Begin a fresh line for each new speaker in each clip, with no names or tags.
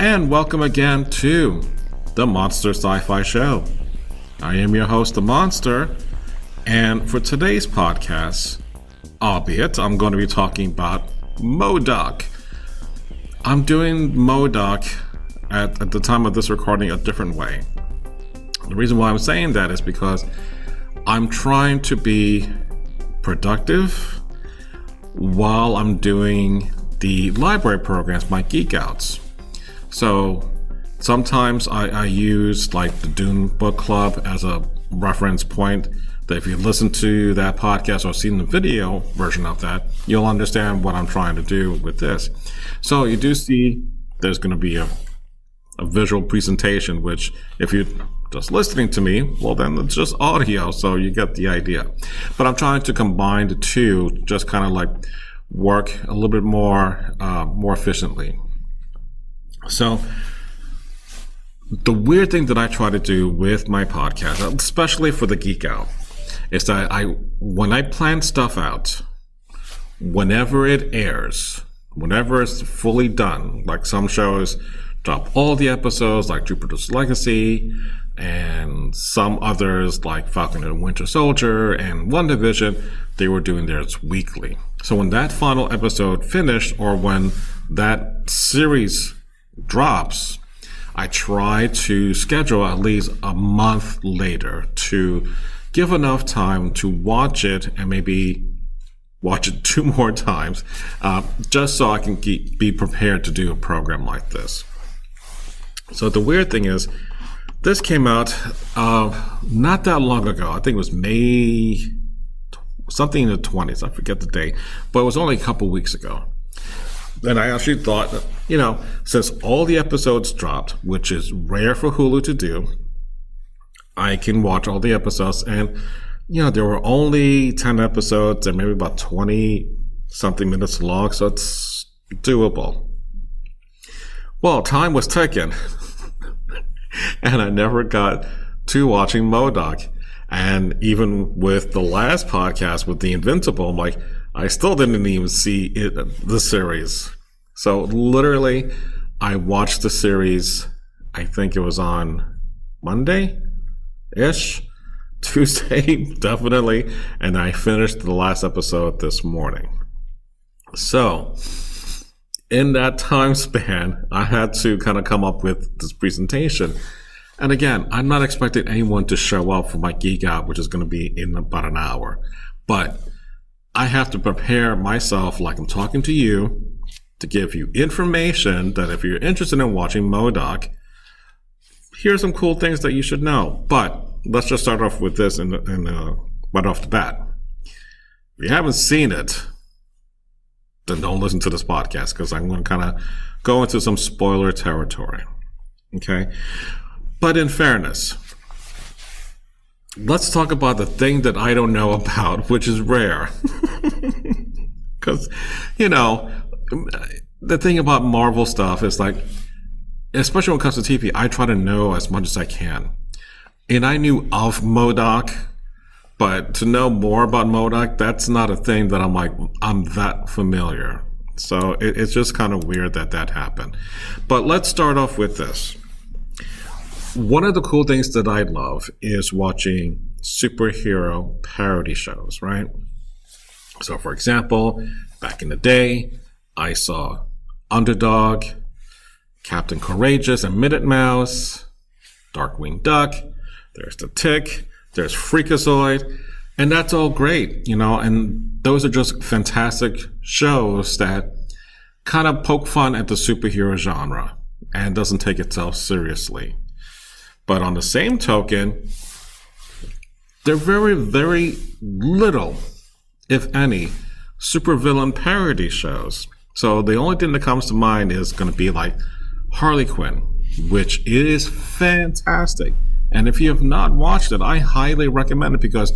And welcome again to the Monster Sci Fi Show. I am your host, The Monster, and for today's podcast, albeit I'm going to be talking about MODOK. I'm doing MODOK at, at the time of this recording a different way. The reason why I'm saying that is because I'm trying to be productive while I'm doing the library programs, my geek outs. So sometimes I, I use like the Dune Book Club as a reference point. That if you listen to that podcast or seen the video version of that, you'll understand what I'm trying to do with this. So you do see there's going to be a, a visual presentation, which if you're just listening to me, well, then it's just audio, so you get the idea. But I'm trying to combine the two, just kind of like work a little bit more, uh, more efficiently. So, the weird thing that I try to do with my podcast, especially for the Geek Out, is that I, when I plan stuff out, whenever it airs, whenever it's fully done, like some shows drop all the episodes, like Jupiter's Legacy, and some others like Falcon and Winter Soldier and WandaVision, they were doing theirs weekly. So when that final episode finished, or when that series drops, I try to schedule at least a month later to give enough time to watch it and maybe watch it two more times, uh, just so I can keep, be prepared to do a program like this. So the weird thing is, this came out uh, not that long ago. I think it was May something in the 20s. I forget the date, but it was only a couple weeks ago. And I actually thought, you know, since all the episodes dropped, which is rare for Hulu to do, I can watch all the episodes. And, you know, there were only 10 episodes and maybe about 20 something minutes long. So it's doable. Well, time was ticking. and I never got to watching MODOK. And even with the last podcast with The Invincible, I'm like, I still didn't even see it, the series. So literally, I watched the series. I think it was on Monday ish, Tuesday, definitely. And I finished the last episode this morning. So, in that time span, I had to kind of come up with this presentation. And again, I'm not expecting anyone to show up for my geek out, which is going to be in about an hour. But I have to prepare myself like I'm talking to you to give you information that if you're interested in watching MODOK, here are some cool things that you should know. But let's just start off with this and, and uh, right off the bat. If you haven't seen it, then don't listen to this podcast because I'm going to kind of go into some spoiler territory. Okay. But in fairness, let's talk about the thing that I don't know about, which is rare. Because, you know, the thing about Marvel stuff is like, especially when it comes to TV, I try to know as much as I can. And I knew of MODOK, but to know more about MODOK, that's not a thing that I'm like, I'm that familiar. So it, it's just kind of weird that that happened. But let's start off with this one of the cool things that I love is watching superhero parody shows, right? So, for example, back in the day, I saw Underdog, Captain Courageous and Minute Mouse, Darkwing Duck, there's The Tick, there's Freakazoid, and that's all great, you know, and those are just fantastic shows that kind of poke fun at the superhero genre and doesn't take itself seriously. But on the same token, there are very, very little, if any, supervillain parody shows. So the only thing that comes to mind is going to be like Harley Quinn. which is fantastic. And if you have not watched it, I highly recommend it because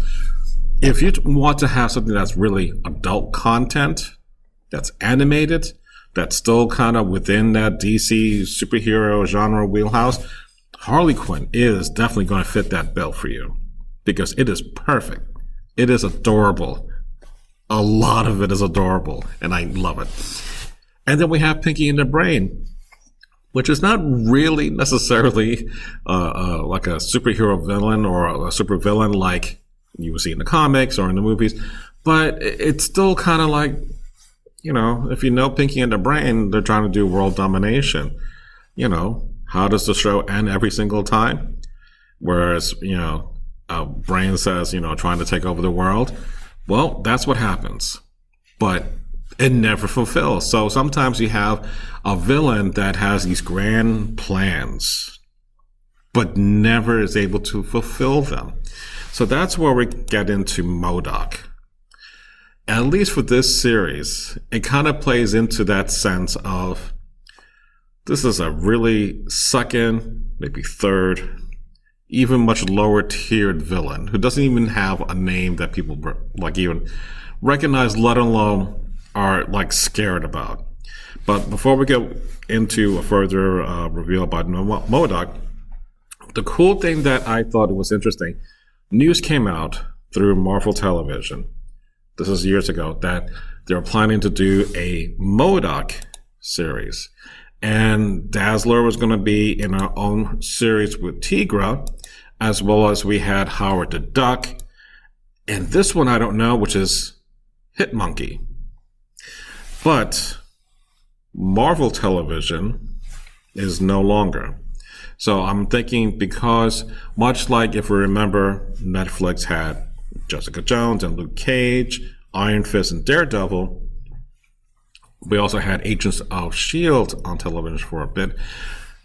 if you want to have something that's really adult content, that's animated, that's still kind of within that DC superhero genre wheelhouse, Harley Quinn is definitely going to fit that bill for you because it is perfect. It is adorable. A lot of it is adorable, and I love it. And then we have Pinky and the Brain, which is not really necessarily uh, uh, like a superhero villain or a super villain like you would see in the comics or in the movies, but it's still kind of like, you know, if you know Pinky and the Brain, they're trying to do world domination. You know, how does the show end every single time? Whereas, you know, uh, Brain says, you know, trying to take over the world. Well, that's what happens. But it never fulfills. So sometimes you have a villain that has these grand plans, but never is able to fulfill them. So that's where we get into MODOK. At least for this series, it kind of plays into that sense of this is a really second, maybe third, even much lower tiered villain who doesn't even have a name that people like even recognize, let alone are like scared about. But before we get into a further uh, reveal about MODOK, the cool thing that I thought was interesting, news came out through Marvel Television. This is years ago that they're planning to do a MODOK series. And Dazzler was going to be in our own series with Tigra, as well as we had Howard the Duck. And this one I don't know, which is Hit Monkey. But Marvel Television is no longer. So I'm thinking because, much like if we remember, Netflix had Jessica Jones and Luke Cage, Iron Fist, and Daredevil, we also had Agents of S.H.I.E.L.D. on television for a bit.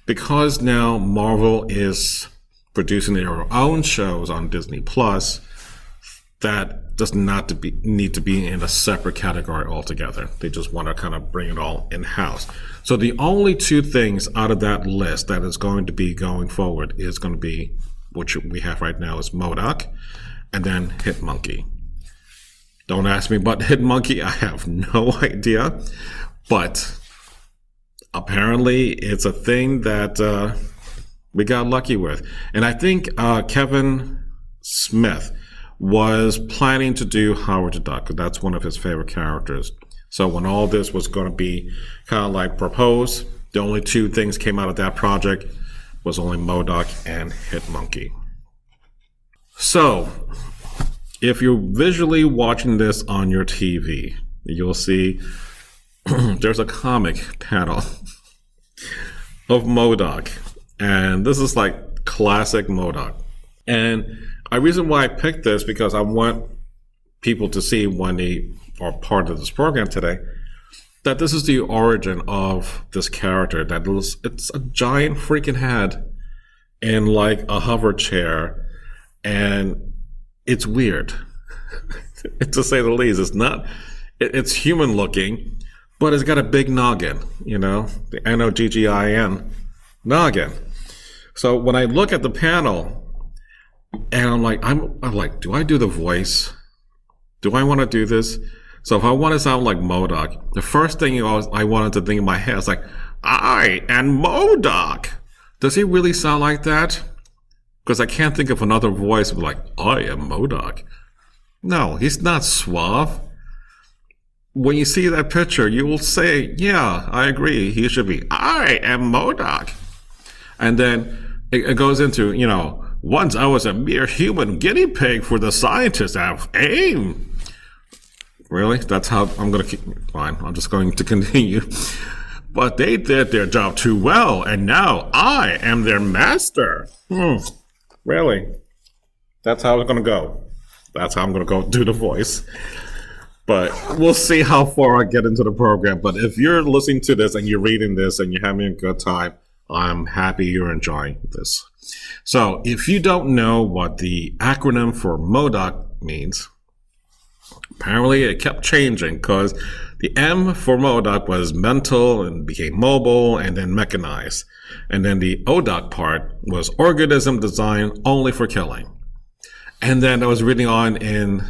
Because now Marvel is producing their own shows on Disney Plus, that does not to be, need to be in a separate category altogether. They just want to kind of bring it all in house. So the only two things out of that list that is going to be going forward is going to be, which we have right now is MODOK and then Hit Monkey. Don't ask me about Hit Monkey. I have no idea. But apparently, it's a thing that uh, we got lucky with. And I think uh, Kevin Smith was planning to do Howard the Duck. That's one of his favorite characters. So when all this was going to be kind of like proposed, the only two things came out of that project was only MODOK and Hit Monkey. So if you're visually watching this on your TV, you'll see there's a comic panel of MODOK. And this is like classic MODOK. And a reason why I picked this because I want people to see when they are part of this program today that this is the origin of this character. That it's a giant freaking head in like a hover chair, and it's weird, to say the least. It's not. It, it's human looking, but it's got a big noggin. You know, the N O G G I N noggin. So when I look at the panel, and I'm like, I'm, I'm like, do I do the voice? Do I want to do this? So if I want to sound like MODOK, the first thing always, I wanted to think in my head is like, I am MODOK. Does he really sound like that? Because I can't think of another voice like, I am MODOK. No, he's not suave. When you see that picture, you will say, yeah, I agree. He should be, I am MODOK. And then it, it goes into, you know, once I was a mere human guinea pig for the scientists of AIM. Really? That's how I'm going to keep. Fine. I'm just going to continue. But they did their job too well, and now I am their master. Hmm. Really? That's how it's going to go. That's how I'm going to go do the voice. But we'll see how far I get into the program. But if you're listening to this and you're reading this and you're having a good time, I'm happy you're enjoying this. So if you don't know what the acronym for MODOK means, apparently it kept changing because the M for MODOK was mental and became mobile and then mechanized. And then the ODOK part was organism designed only for killing. And then I was reading on in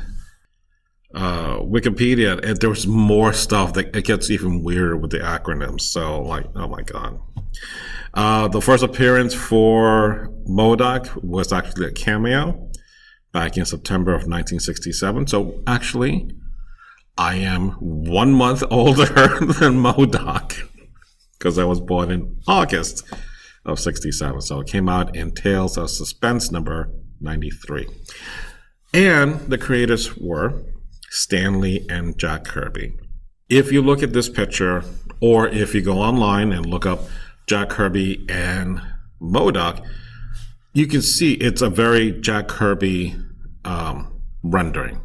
uh, Wikipedia, and there was more stuff that it gets even weirder with the acronyms. So, like, oh my god. Uh, the first appearance for MODOK was actually a cameo back in September of 1967. So, actually, I am one month older than MODOK because I was born in August of 67. So, it came out in Tales of Suspense number 93. And the creators were Stan Lee and Jack Kirby. If you look at this picture, or if you go online and look up Jack Kirby and MODOK, you can see it's a very Jack Kirby um, rendering.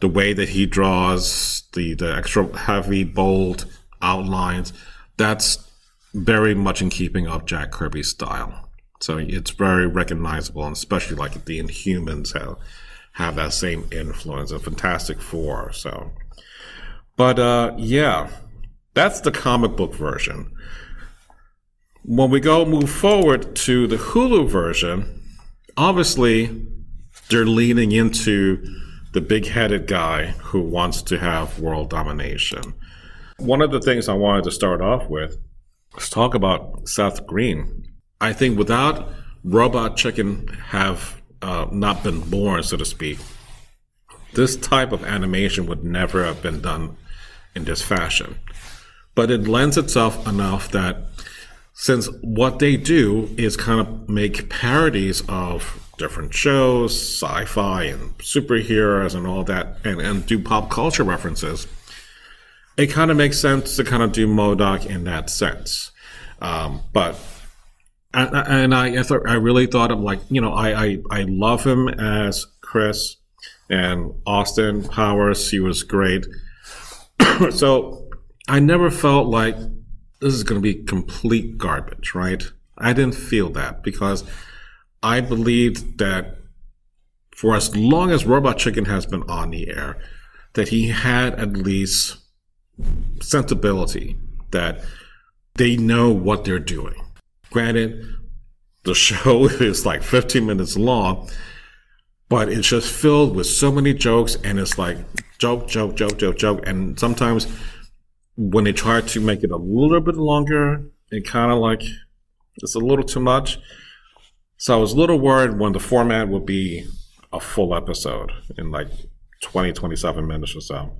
The way that he draws the, the extra heavy, bold outlines, that's very much in keeping of Jack Kirby's style. So it's very recognizable, and especially like the Inhumans have have that same influence. A Fantastic Four. So, but uh, yeah, that's the comic book version. When we go move forward to the Hulu version, obviously they're leaning into the big-headed guy who wants to have world domination. One of the things I wanted to start off with is talk about Seth Green. I think without Robot Chicken have uh, not been born, so to speak, this type of animation would never have been done in this fashion. But it lends itself enough that since what they do is kind of make parodies of different shows, sci fi and superheroes and all that, and, and do pop culture references, it kind of makes sense to kind of do MODOK in that sense. Um, but and, and I, I thought I really thought of like you know I, I I love him as Chris and Austin Powers. He was great. so I never felt like this is going to be complete garbage, right? I didn't feel that because I believed that for as long as Robot Chicken has been on the air, that he had at least sensibility that they know what they're doing Granted, the show is like 15 minutes long, but it's just filled with so many jokes and it's like joke, joke, joke, joke, joke. And sometimes when they try to make it a little bit longer, it kind of like it's a little too much. So I was a little worried when the format would be a full episode in like 20, 27 minutes or so.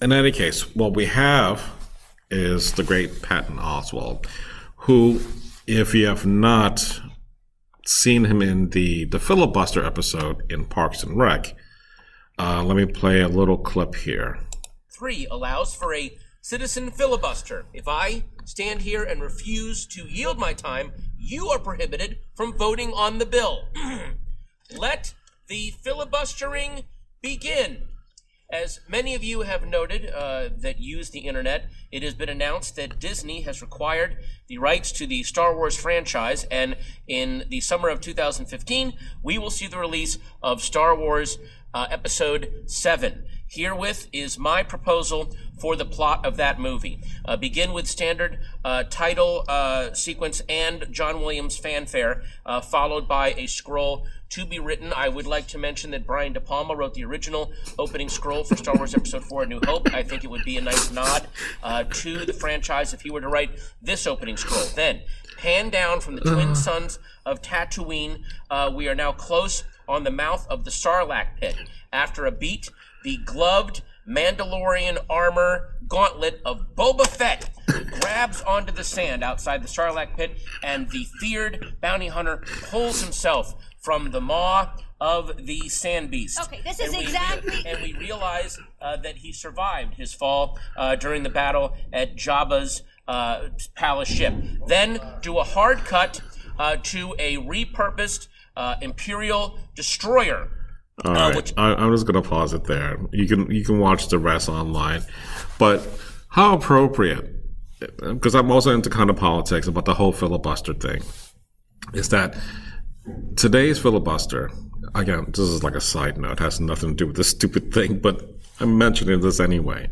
In any case, what we have is the great Patton Oswalt, who if you have not seen him in the the filibuster episode in Parks and Rec, uh, let me play a little clip here.
Three allows for a citizen filibuster. If I stand here and refuse to yield my time, you are prohibited from voting on the bill. Let the filibustering begin. As many of you have noted uh, that use the internet, it has been announced that Disney has required the rights to the Star Wars franchise, and in the summer of 2015, we will see the release of Star Wars uh, Episode 7. Herewith is my proposal for the plot of that movie. Uh, begin with standard uh, title uh, sequence and John Williams fanfare, uh, followed by a scroll to be written. I would like to mention that Brian De Palma wrote the original opening scroll for Star Wars Episode 4 A New Hope. I think it would be a nice nod uh, to the franchise if he were to write this opening scroll. Then, pan down from the twin suns of Tatooine. Uh, we are now close on the mouth of the Sarlacc pit. After a beat, the gloved Mandalorian armor gauntlet of Boba Fett grabs onto the sand outside the Sarlacc pit, and the feared bounty hunter pulls himself from the maw of the sand beast.
Okay, this is
and we
exactly-
and we realize uh, that he survived his fall uh, during the battle at Jabba's uh, palace ship. Then do a hard cut uh, to a repurposed uh, Imperial destroyer.
All
Uh,
right,
which-
I, I'm just gonna pause it there. You can you can watch the rest online, but how appropriate? Because I'm also into kind of politics about the whole filibuster thing. Is that today's filibuster? Again, this is like a side note. Has nothing to do with this stupid thing, but I'm mentioning this anyway.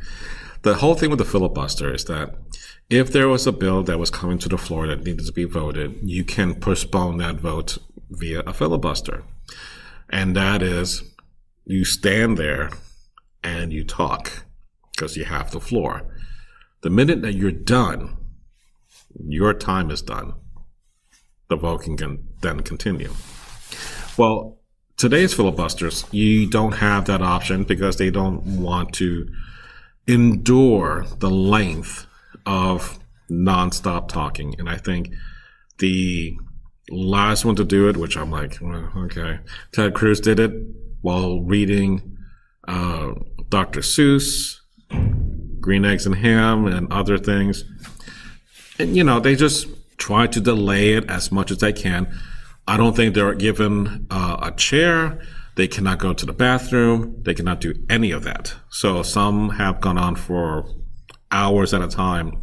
The whole thing with the filibuster is that if there was a bill that was coming to the floor that needed to be voted, you can postpone that vote via a filibuster. And that is you stand there and you talk because you have the floor. The minute that you're done, your time is done. The vote can then continue. Well, today's filibusters, you don't have that option because they don't want to endure the length of nonstop talking. And I think the last one to do it, which I'm like, well, okay, Ted Cruz did it while reading uh, Dr. Seuss, Green Eggs and Ham, and other things. And, you know, they just try to delay it as much as they can. I don't think they're given uh, a chair. They cannot go to the bathroom. They cannot do any of that. So some have gone on for hours at a time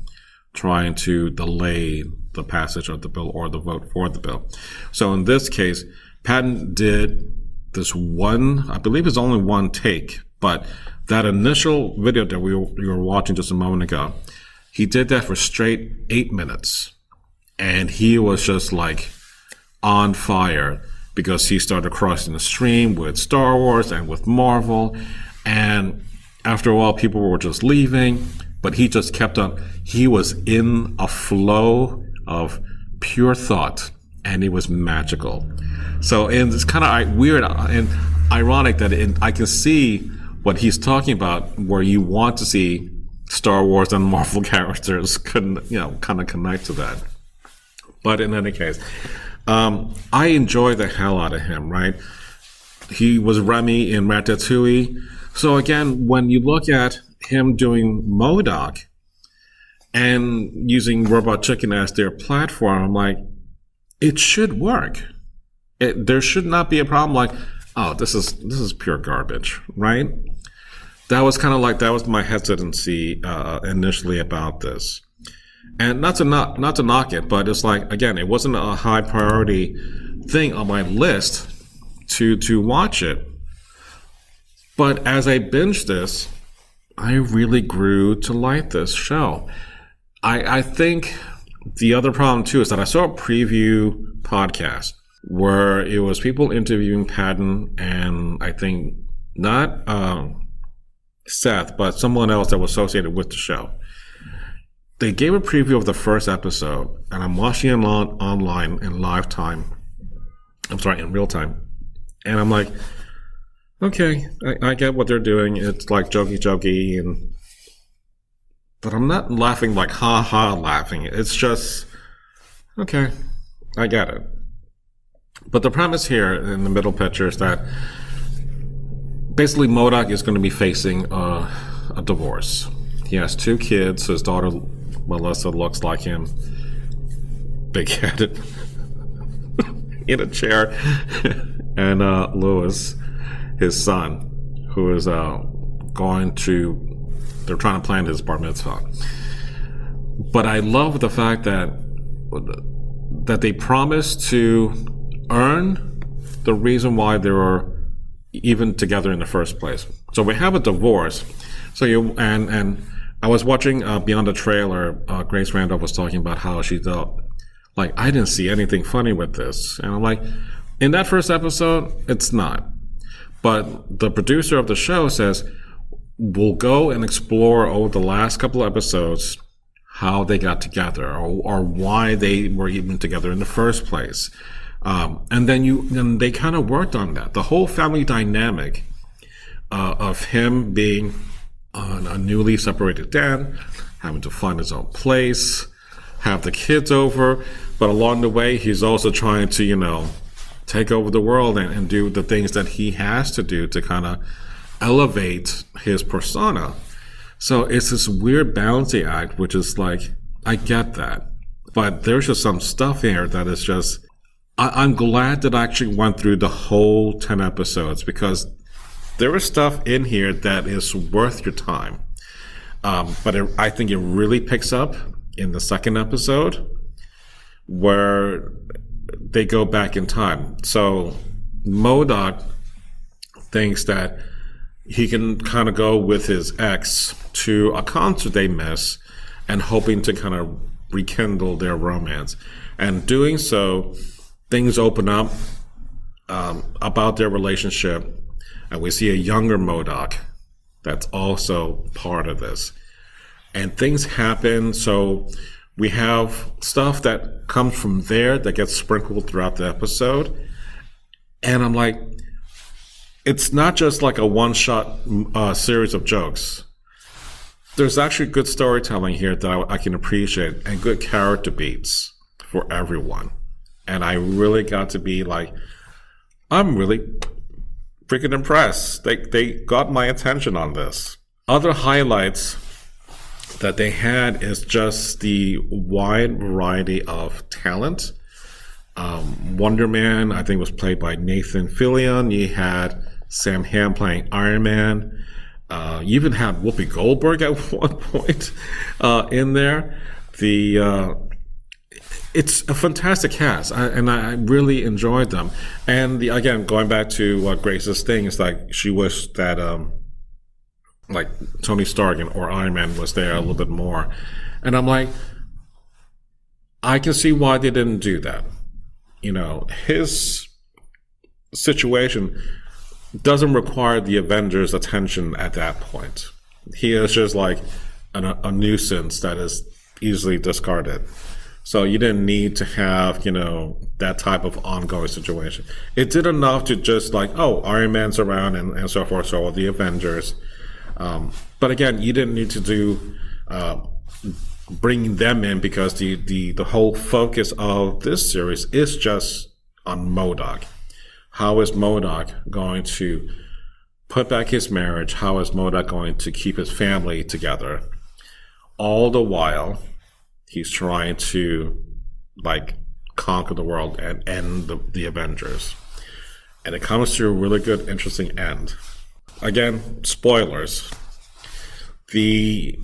trying to delay the passage of the bill or the vote for the bill. So in this case, Patton did this one, I believe it's only one take, but that initial video that we were, we were watching just a moment ago, he did that for straight eight minutes. And he was just like on fire because he started crossing the stream with Star Wars and with Marvel. And after a while, people were just leaving, but he just kept on. He was in a flow of pure thought, and it was magical. So, and it's kind of weird and ironic that I can see what he's talking about, where you want to see Star Wars and Marvel characters, couldn't you know, kind of connect to that. But in any case, um, I enjoy the hell out of him. Right? He was Remy in Ratatouille. So again, when you look at him doing MODOK, and using Robot Chicken as their platform, I'm like, it should work. It, there should not be a problem like, oh, this is this is pure garbage, right? That was kind of like that was my hesitancy uh, initially about this, and not to not not to knock it, but it's like again, it wasn't a high priority thing on my list to to watch it. But as I binged this, I really grew to like this show. I, I think the other problem too is that I saw a preview podcast where it was people interviewing Patton and I think not um, Seth, but someone else that was associated with the show. They gave a preview of the first episode, and I'm watching it on, online in live time. I'm sorry, in real time. And I'm like, okay, I, I get what they're doing. It's like jokey jokey and but I'm not laughing like ha ha laughing. It's just okay, I get it. But the premise here in the middle picture is that basically MODOK is going to be facing a, a divorce. He has two kids. His daughter Melissa looks like him, big headed, in a chair, and uh, Lewis, his son, who is uh, going to they're trying to plan his bar mitzvah. But I love the fact that that they promise to earn the reason why they were even together in the first place. So we have a divorce. So you and and I was watching uh, beyond the trailer. Uh, Grace Randolph was talking about how she thought, like, I didn't see anything funny with this, and I'm like, in that first episode, it's not. But the producer of the show says we'll go and explore over the last couple of episodes how they got together or, or why they were even together in the first place. Um, and then you, and they kind of worked on that. The whole family dynamic uh, of him being a newly separated dad, having to find his own place, have the kids over, but along the way, he's also trying to, you know, take over the world and, and do the things that he has to do to kind of elevate his persona. So it's this weird balancing act, which is like, I get that. But there's just some stuff here that is just, I, am glad that I actually went through the whole 10 episodes because there is stuff in here that is worth your time. Um, but it, I think it really picks up in the second episode where they go back in time. So MODOK thinks that he can kind of go with his ex to a concert they miss and hoping to kind of rekindle their romance. And doing so, things open up um, about their relationship, and we see a younger MODOK that's also part of this. And things happen, so we have stuff that comes from there that gets sprinkled throughout the episode. And I'm like, it's not just like a one shot uh, series of jokes. There's actually good storytelling here that I, I can appreciate and good character beats for everyone. And I really got to be like, I'm really freaking impressed. They, they got my attention on this. Other highlights that they had is just the wide variety of talent. Um, Wonder Man, I think, was played by Nathan Fillion. You had Sam Hamm playing Iron Man. Uh, you even had Whoopi Goldberg at one point uh, in there. The uh, it's a fantastic cast, I, and I really enjoyed them. And the, again, going back to Grace's thing is like, she wished that um, like Tony Stark or Iron Man was there a little bit more, and I'm like, I can see why they didn't do that. You know, his situation doesn't require the Avengers' attention at that point. He is just like an, a nuisance that is easily discarded. So you didn't need to have, you know, that type of ongoing situation. It did enough to just like, oh, Iron Man's around and, and so forth, so all the Avengers. Um, but again, you didn't need to do uh, bringing them in because the, the, the whole focus of this series is just on MODOK. How is MODOK going to put back his marriage? How is MODOK going to keep his family together? All the while, he's trying to like conquer the world and end the, the Avengers. And it comes to a really good, interesting end. Again, spoilers. The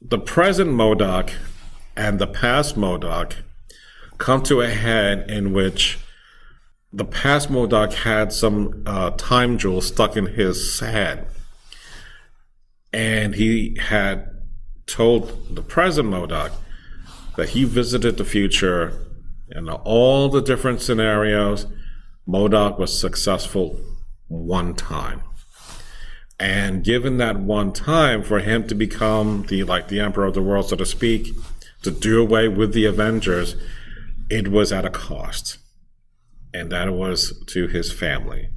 the present MODOK and the past MODOK come to a head in which the past MODOK had some uh, time jewel stuck in his head. And he had told the present MODOK that he visited the future and all the different scenarios, MODOK was successful one time. And given that one time for him to become the like the emperor of the world, so to speak, to do away with the Avengers, it was at a cost. And that was to his family.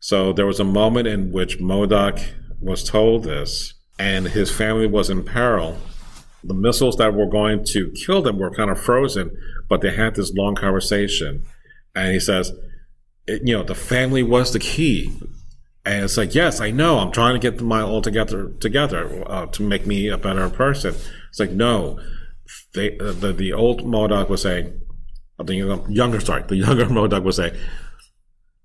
So there was a moment in which MODOK was told this, and his family was in peril. The missiles that were going to kill them were kind of frozen, but they had this long conversation. And he says, you know, the family was the key. And it's like, yes, I know. I'm trying to get them all together together uh, to make me a better person. It's like, no, they, uh, the the old MODOK was saying, Think the younger, sorry, the younger MODOK was saying,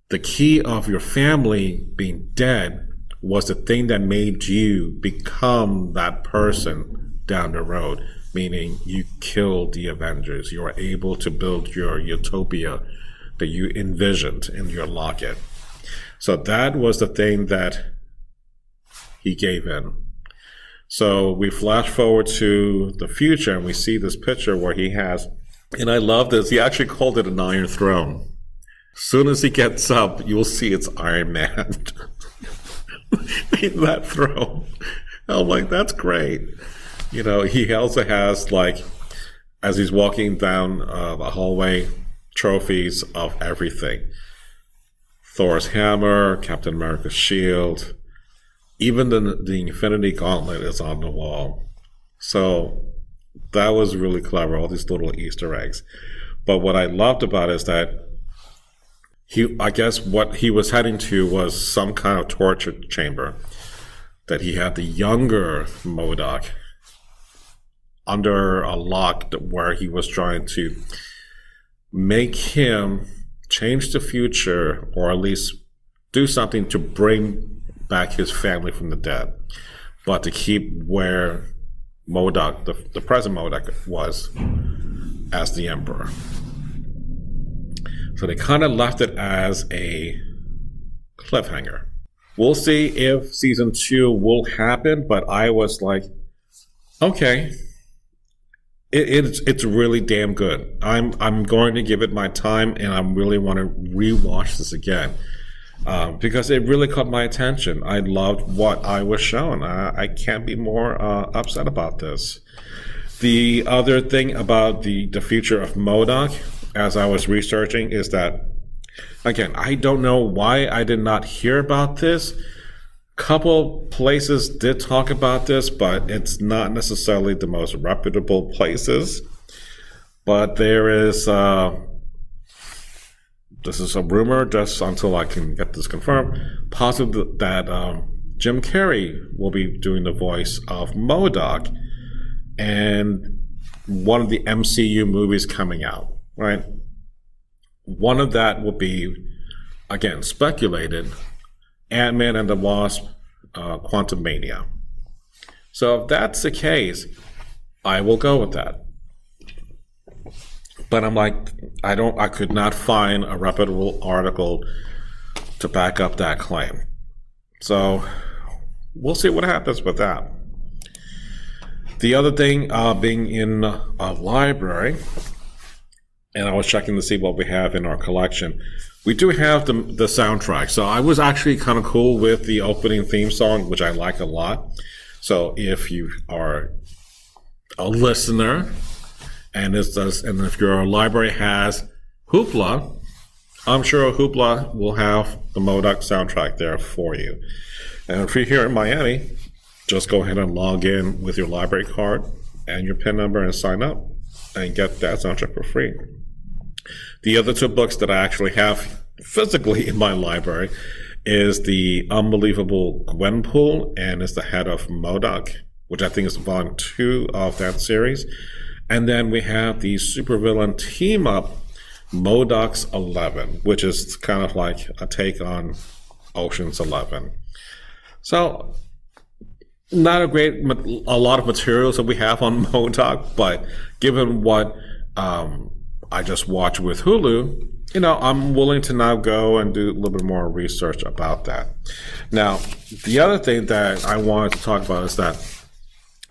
the key of your family being dead was the thing that made you become that person down the road. Meaning, you killed the Avengers. You were able to build your utopia that you envisioned in your locket. So that was the thing that he gave in. So we flash forward to the future and we see this picture where he has, and I love this, he actually called it an Iron Throne. As soon as he gets up, you'll see it's Iron Man in that throne. I'm like, that's great. You know, he also has like, as he's walking down uh, the hallway, trophies of everything. Thor's hammer, Captain America's shield, even the the Infinity Gauntlet is on the wall. So that was really clever. All these little Easter eggs. But what I loved about it is that he, I guess, what he was heading to was some kind of torture chamber. That he had the younger MODOK under a lock where he was trying to make him change the future or at least do something to bring back his family from the dead, but to keep where MODOK, the, the present MODOK, was as the emperor. So they kind of left it as a cliffhanger. we'll see if season two will happen. But I was like, okay, it, it's it's really damn good. I'm I'm going to give it my time, and I really want to rewatch this again. Um, because it really caught my attention. I loved what I was shown. I, I can't be more uh, upset about this. The other thing about the, the future of MODOK, as I was researching, is that, again, I don't know why I did not hear about this. Couple places did talk about this, but it's not necessarily the most reputable places. But there is, uh, this is a rumor just until I can get this confirmed, positive that um, Jim Carrey will be doing the voice of MODOK and one of the MCU movies coming out, right? One of that will be, again, speculated Ant Man and the Wasp, uh, Quantumania. So if that's the case, I will go with that. But I'm like, I don't, I could not find a reputable article to back up that claim. So we'll see what happens with that. The other thing, uh, being in a library, and I was checking to see what we have in our collection. We do have the, the soundtrack. So I was actually kind of cool with the opening theme song, which I like a lot. So if you are a listener and it does, and if your library has Hoopla, I'm sure Hoopla will have the MODOK soundtrack there for you. And if you're here in Miami, just go ahead and log in with your library card and your PIN number and sign up and get that soundtrack for free. The other two books that I actually have physically in my library is the Unbelievable Gwenpool and is the head of MODOK, which I think is volume two of that series. And then we have the supervillain team up MODOK's 11, which is kind of like a take on Ocean's 11. So, not a great, a lot of materials that we have on MODOK, but given what um, I just watched with Hulu, you know, I'm willing to now go and do a little bit more research about that. Now, the other thing that I wanted to talk about is that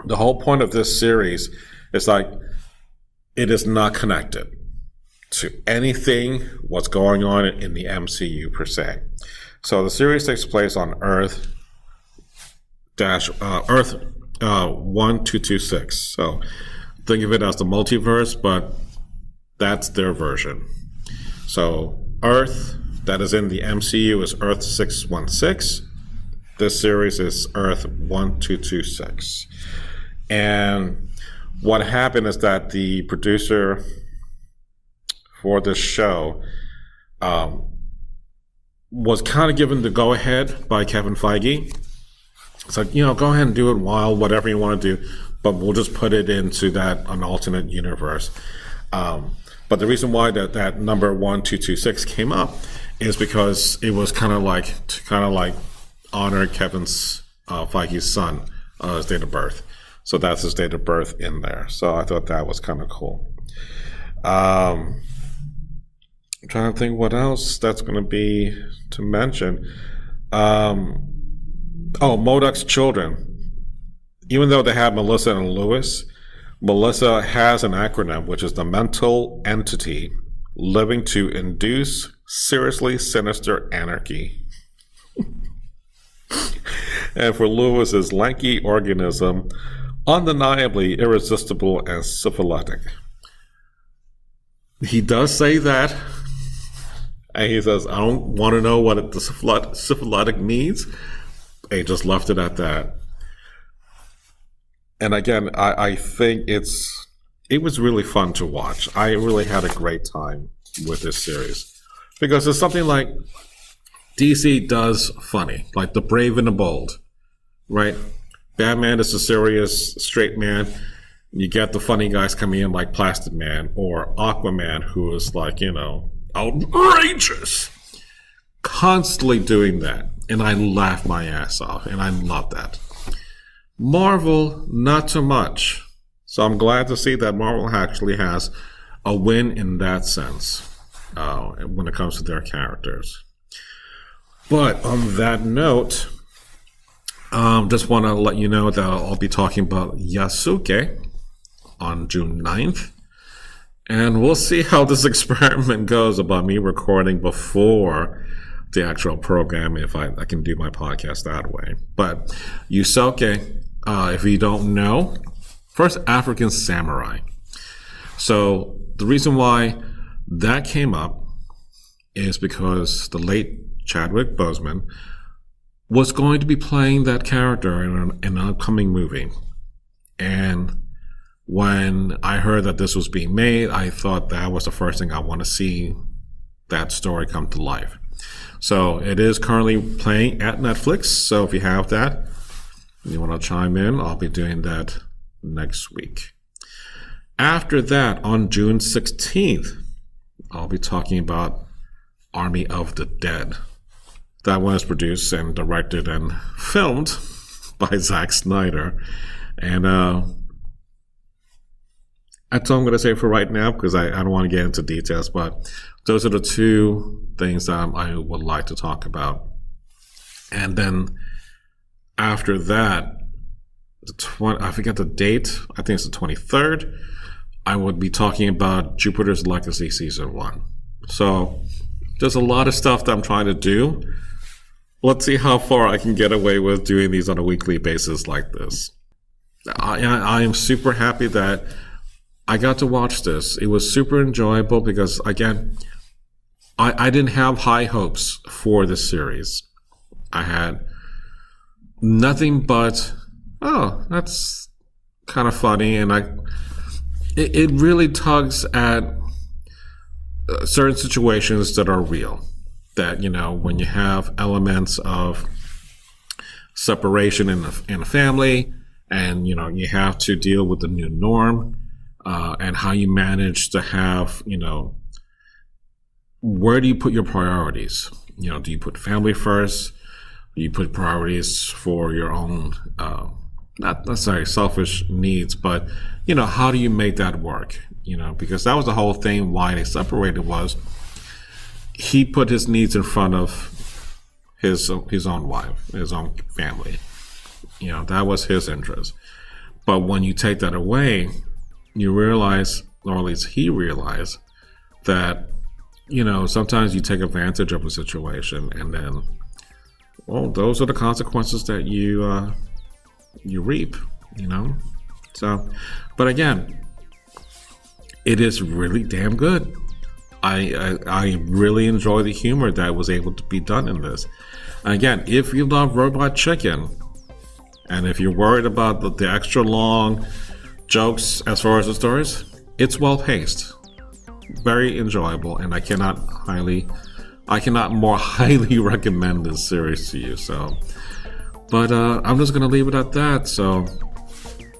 the whole point of this series is like it is not connected to anything what's going on in the MCU per se. So the series takes place on Earth dash uh, Earth uh, one two two six. So think of it as the multiverse, but that's their version. So Earth that is in the MCU is Earth six one six. This series is Earth one two two six, and what happened is that the producer for this show um, was kind of given the go ahead by Kevin Feige. It's like, you know, go ahead and do it while whatever you want to do, but we'll just put it into that an alternate universe. Um, but the reason why that, that number one two two six came up is because it was kind of like to kind of like honor Kevin's uh, Feige's son, uh, his date of birth. So that's his date of birth in there. So I thought that was kind of cool. Um, I'm trying to think what else that's going to be to mention. Um, oh, MODOK's children. Even though they have Melissa and Lewis, Melissa has an acronym, which is the mental entity living to induce seriously sinister anarchy. and for Lewis is lanky organism undeniably irresistible and syphilitic. He does say that. And he says, I don't want to know what the syphilitic means. And just left it at that. And again, I, I think it's it was really fun to watch. I really had a great time with this series. Because it's something like DC does funny, like the brave and the bold, right? Batman is a serious straight man. You get the funny guys coming in like Plastic Man or Aquaman, who is like, you know, outrageous. Constantly doing that. And I laugh my ass off. And I love that. Marvel, not so much. So I'm glad to see that Marvel actually has a win in that sense uh, when it comes to their characters. But on that note, um, just want to let you know that I'll be talking about Yasuke on June 9th. And we'll see how this experiment goes about me recording before the actual program if I, I can do my podcast that way. But Yasuke, uh, if you don't know, first African samurai. So the reason why that came up is because the late Chadwick Boseman was going to be playing that character in an, in an upcoming movie. And when I heard that this was being made, I thought that was the first thing I want to see that story come to life. So it is currently playing at Netflix. So if you have that, you want to chime in, I'll be doing that next week. After that, on June 16th, I'll be talking about Army of the Dead. That one is produced and directed and filmed by Zack Snyder. And uh, that's all I'm going to say for right now because I, I don't want to get into details. But those are the two things that I would like to talk about. And then after that, the 20, I forget the date. I think it's the 23rd. I would be talking about Jupiter's Legacy Season 1. So there's a lot of stuff that I'm trying to do. Let's see how far I can get away with doing these on a weekly basis like this. I, I am super happy that I got to watch this. It was super enjoyable because, again, I, I didn't have high hopes for this series. I had nothing but, oh, that's kind of funny. And I, it, it really tugs at uh, certain situations that are real. That, you know, when you have elements of separation in a, in a family and, you know, you have to deal with the new norm uh, and how you manage to have, you know, where do you put your priorities? You know, do you put family first? Do you put priorities for your own, uh, not necessarily selfish needs, but, you know, how do you make that work? You know, because that was the whole thing why they separated was he put his needs in front of his his own wife, his own family. You know, that was his interest. But when you take that away, you realize, or at least he realized, that you know sometimes you take advantage of a situation, and then, well, those are the consequences that you uh, you reap. You know, so, but again, it is really damn good. I, I, I really enjoy the humor that was able to be done in this. again, if you love Robot Chicken, and if you're worried about the, the extra long jokes as far as the stories, it's well paced, very enjoyable, and I cannot highly, I cannot more highly recommend this series to you. So, but uh, I'm just gonna leave it at that. So,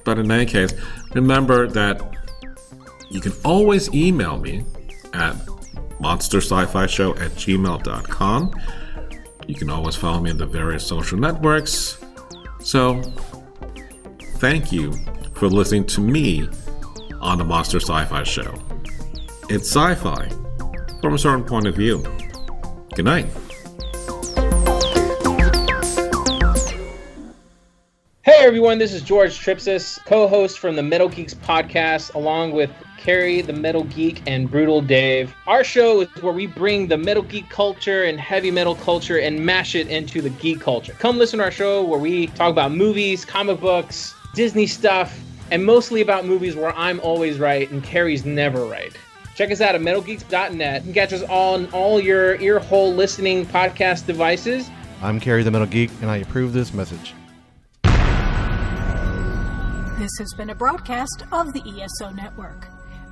but in any case, remember that you can always email me at monstersci-fi-show at gmail.com. You can always follow me on the various social networks. So, thank you for listening to me on the Monster Sci Fi Show. It's sci fi from a certain point of view. Good night.
Hey everyone, this is George Tripsis, co-host from the Metal Geeks podcast, along with Carrie, the Metal Geek, and Brutal Dave. Our show is where we bring the metal geek culture and heavy metal culture and mash it into the geek culture. Come listen to our show where we talk about movies, comic books, Disney stuff, and mostly about movies where I'm always right and Carrie's never right. Check us out at metalgeeks.net. You can catch us on all your earhole listening podcast devices.
I'm Carrie the Metal Geek, and I approve this message.
This has been a broadcast of the ESO Network.